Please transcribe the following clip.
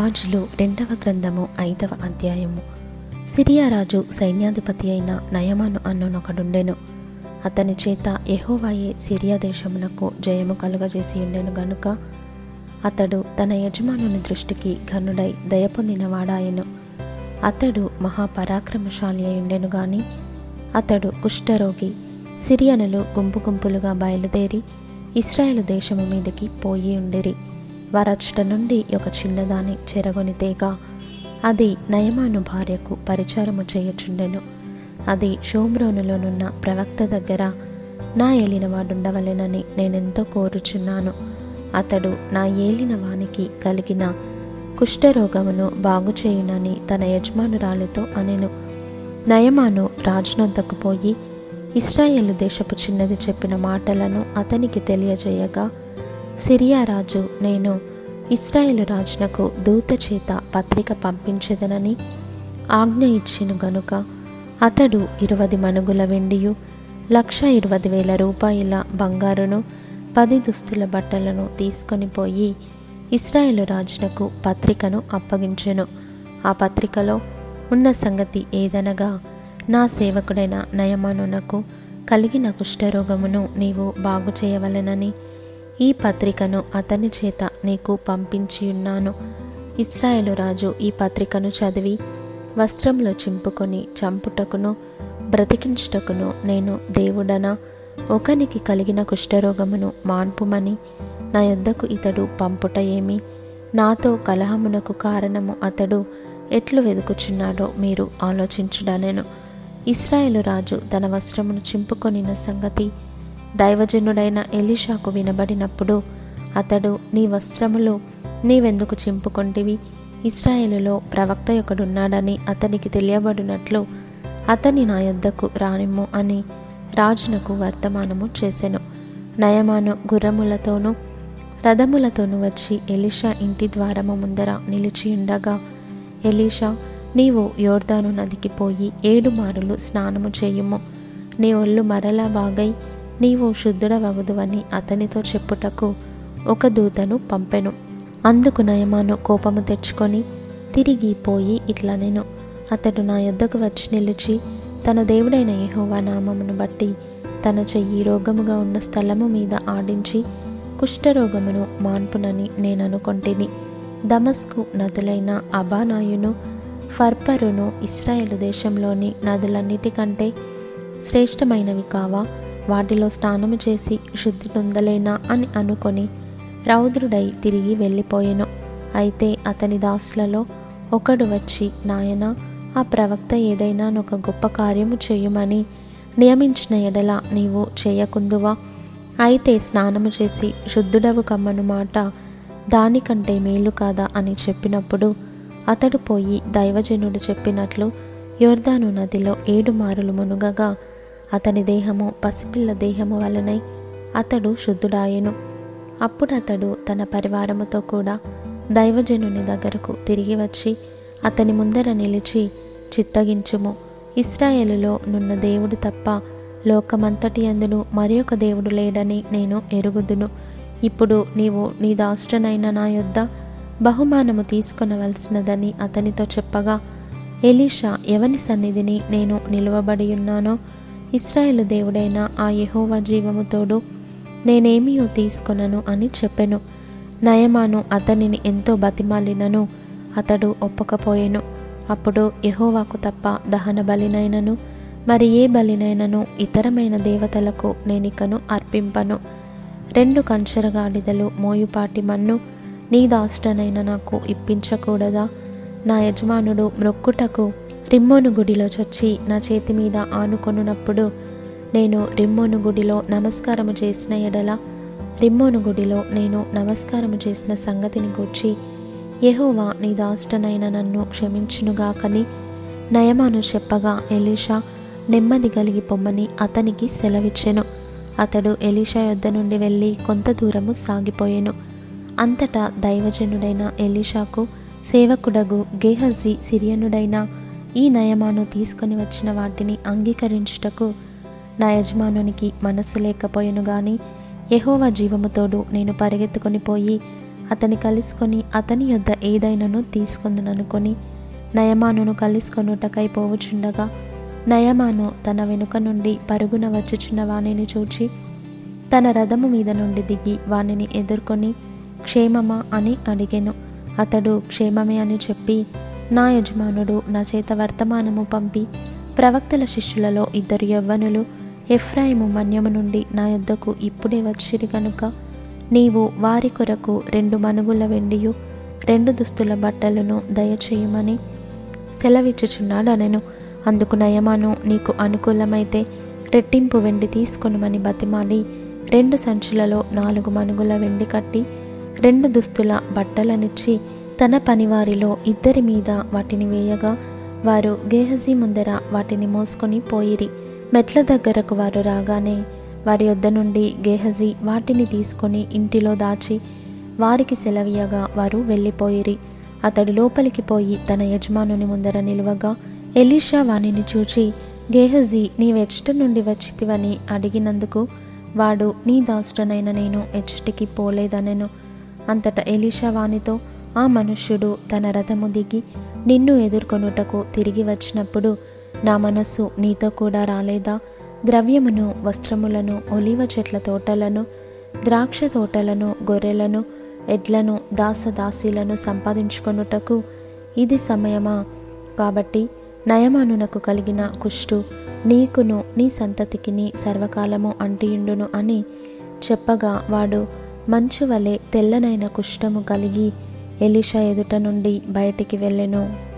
రాజులు రెండవ గ్రంథము ఐదవ అధ్యాయము. సిరియా రాజు సైన్యాధిపతి అయిన నయమాను అన్ననొకడుండెను. అతని చేత ఎహోవాయే సిరియా దేశమునకు జయము కలుగజేసి ఉండెను గనుక అతడు తన యజమానుని దృష్టికి ఘనుడై దయ పొందినవాడాయెను అతడు మహాపరాక్రమశాలి అయుండెను గాని అతడు కుష్ఠరోగి సిరియనులు గుంపు గుంపులుగా బయలుదేరి ఇస్రాయేలు దేశము మీదకి పోయి ఉండిరి. వారచ్చట నుండి ఒక చిన్నదాని చెరగొని తేగ అది నయమాను భార్యకు పరిచారము చేయుచుండెను. అది షోమ్రోనులోనున్న ప్రవక్త దగ్గర నా ఏలినవాడుండవలెనని నేనెంతో కోరుచున్నాను. అతడు నా ఏలినవానికి కలిగిన కుష్ఠరోగమును బాగుచేయునని తన యజమానురాలితో అనెను. నయమాను రాజునొద్దకు పోయి ఇస్రాయేలు దేశపు చిన్నది చెప్పిన మాటలను అతనికి తెలియజేయగా సిరియా రాజు నేను ఇస్రాయేలు రాజునకు దూత చేత పత్రిక పంపించదనని ఆజ్ఞ ఇచ్చిను గనుక అతడు ఇరువది మనుగుల వెండియు లక్ష ఇరవై వేల రూపాయల బంగారును పది దుస్తుల బట్టలను తీసుకొని పోయి ఇస్రాయేలు రాజునకు పత్రికను అప్పగించెను. ఆ పత్రికలో ఉన్న సంగతి ఏదనగా నా సేవకుడైన నయమానునకు కలిగిన కుష్ఠరోగమును నీవు బాగు చేయవలెనని ఈ పత్రికను అతని చేత నీకు పంపించియున్నాను. ఇస్రాయేలు రాజు ఈ పత్రికను చదివి వస్త్రంలో చింపుకొని చంపుటకును బ్రతికించుటకును నేను దేవుడనా. ఒకనికి కలిగిన కుష్ఠరోగమును మాన్పుమని నా యొద్దకు ఇతడు పంపుట ఏమి? నాతో కలహమునకు కారణము అతడు ఎట్లు వెదుకుచున్నాడో మీరు ఆలోచించుడనెను ఇస్రాయేలు రాజు తన వస్త్రమును చింపుకొనిన సంగతి దైవజనుడైన ఎలీషాకు వినబడినప్పుడు అతడు నీ వస్త్రములు నీవెందుకు చింపుకొంటివి? ఇస్రాయేలులో ప్రవక్త ఒకడున్నాడని అతనికి తెలియబడినట్లు అతని నా యొద్దకు రానిమ్ము అని రాజునకు వర్తమానము చేసెను. నయమాను గుర్రములతోనూ రథములతోనూ వచ్చి ఎలీషా ఇంటి ద్వారము ముందర నిలిచి ఉండగా ఎలీషా నీవు యోర్దాను నదికి పోయి ఏడు మారులు స్నానము చేయుము. నీ ఒళ్ళు మరలా బాగై నీవు శుద్ధుడవగుదువని అతనితో చెప్పుటకు ఒక దూతను పంపెను. అందుకు నయమాను కోపము తెచ్చుకొని తిరిగి పోయి ఇట్లా నేను. అతడు నా యొద్దకు వచ్చి నిలిచి తన దేవుడైన యహోవా నామమును బట్టి తన చెయ్యి రోగముగా ఉన్న స్థలము మీద ఆడించి కుష్ఠరోగమును మాన్పునని నేను అనుకొంటిని. దమస్కు నదులైన అబానాయును ఫర్పరును ఇస్రాయేల్ దేశంలోని నదులన్నిటికంటే శ్రేష్టమైనవి కావా? వాటిలో స్నానము చేసి శుద్ధి నొందలేనా అని అనుకొని రౌద్రుడై తిరిగి వెళ్ళిపోయెను. అయితే అతని దాసులలో ఒకడు వచ్చి నాయన ఆ ప్రవక్త ఏదైనా ఒక గొప్ప కార్యము చేయమని నియమించిన ఎడల నీవు చేయకుందువా? అయితే స్నానము చేసి శుద్ధుడవు కమ్మను మాట దానికంటే మేలు కాదా అని చెప్పినప్పుడు అతడు పోయి దైవజనుడు చెప్పినట్లు యోర్దాను నదిలో ఏడు మారులు మునుగగా అతని దేహము పసిపిల్ల దేహము వలనై అతడు శుద్ధుడాయెను. అప్పుడు అతడు తన పరివారముతో కూడా దైవజనుని దగ్గరకు తిరిగి వచ్చి అతని ముందర నిలిచి చిత్తగించుము. ఇస్రాయేలులో నున్న దేవుడు తప్ప లోకమంతటి అందును మరి ఒక దేవుడు లేడని నేను ఎరుగుదును. ఇప్పుడు నీవు నీ దాష్టనైన నా యొద్ద బహుమానము తీసుకొనవలసినదని అతనితో చెప్పగా ఎలీషా ఎవని సన్నిధిని నేను నిలువబడి ఉన్నానో ఇస్రాయేల్ దేవుడైన ఆ యహోవా జీవముతోడు నేనేమియో తీసుకొనను అని చెప్పెను. నయమాను అతనిని ఎంతో బతిమాలినను అతడు ఒప్పకపోయెను. అప్పుడు యహోవాకు తప్ప దహన బలినైనను మరి ఏ బలినైనను ఇతరమైన దేవతలకు నేనికను అర్పింపను. రెండు కంచరగాడిదలు మోయుపాటి మన్ను నీ దాష్టనైన నాకు ఇప్పించకూడదా? నా యజమానుడు మ్రొక్కుటకు రిమ్మోను గుడిలో చొచ్చి నా చేతి మీద ఆనుకొనున్నప్పుడు నేను రిమ్మోను గుడిలో నమస్కారము చేసిన ఎడల రిమ్మోను గుడిలో నేను నమస్కారము చేసిన సంగతిని గూర్చి యెహోవా నీ దాష్టనైన నన్ను క్షమించునుగాకని నయమాను చెప్పగా ఎలీషా నెమ్మది కలిగి పొమ్మని అతనికి సెలవిచ్చెను. అతడు ఎలీషా యొద్ద నుండి వెళ్ళి కొంత దూరము సాగిపోయెను. అంతటా దైవజనుడైన ఎలీషాకు సేవకుడగు గేహజీ సిరియనుడైన ఈ నయమాను తీసుకొని వచ్చిన వాటిని అంగీకరించుటకు నా యజమానునికి మనస్సు లేకపోయెను గాని యహోవ జీవముతోడు నేను పరిగెత్తుకొని పోయి అతని కలుసుకొని అతని యొద్ద ఏదైనాను తీసుకుందుననుకొని నయమానును కలుసుకొనుటకై పోవుచుండగా నయమాను తన వెనుక నుండి పరుగున వచ్చుచున్న వాణిని చూచి తన రథము మీద నుండి దిగి వానిని ఎదుర్కొని క్షేమమా అని అడిగెను. అతడు క్షేమమే అని చెప్పి నా యజమానుడు నా చేత వర్తమానము పంపి ప్రవక్తల శిష్యులలో ఇద్దరు యవ్వనులు ఎఫ్రాయిము మన్యము నుండి నా యొద్దకు ఇప్పుడే వచ్చిరి కనుక నీవు వారి కొరకు రెండు మనుగుల వెండియు రెండు దుస్తుల బట్టలను దయచేయమని సెలవిచ్చుచున్నాడు అనెను. అందుకు నయమాను నీకు అనుకూలమైతే రెట్టింపు వెండి తీసుకొనుమని బతిమాలి. రెండు సంచులలో నాలుగు మనుగుల వెండి కట్టి రెండు దుస్తుల బట్టలనిచ్చి తన పనివారిలో ఇద్దరి మీద వాటిని వేయగా వారు గేహజీ ముందర వాటిని మోసుకొని పోయిరి. మెట్ల దగ్గరకు వారు రాగానే వారి వద్ద నుండి గేహజీ వాటిని తీసుకొని ఇంటిలో దాచి వారికి సెలవీయగా వారు వెళ్ళిపోయిరి. అతడు లోపలికి పోయి తన యజమానుని ముందర నిలువగా ఎలీషా వాణిని చూచి గేహజీ నీ వెచ్చట నుండి వచ్చితివని అడిగినందుకు వాడు నీ దాసుడనైన నేను ఎచ్చటికి పోలేదనెను అంతటా ఎలీషా వానితో ఆ మనుష్యుడు తన రథము దిగి నిన్ను ఎదుర్కొనుటకు తిరిగి వచ్చినప్పుడు నా మనస్సు నీతో కూడా రాలేదా? ద్రవ్యమును వస్త్రములను ఒలివ చెట్ల తోటలను ద్రాక్ష తోటలను గొర్రెలను ఎడ్లను దాసదాసీలను సంపాదించుకొనుటకు ఇది సమయమా? కాబట్టి నయమానునకు కలిగిన కుష్టు నీకును నీ సంతతికిని సర్వకాలము అంటియుండును అని చెప్పగా వాడు మంచు వలె తెల్లనైన కుష్టము కలిగి ఎలిషా ఎదుట నుండి బయటికి వెళ్ళెను.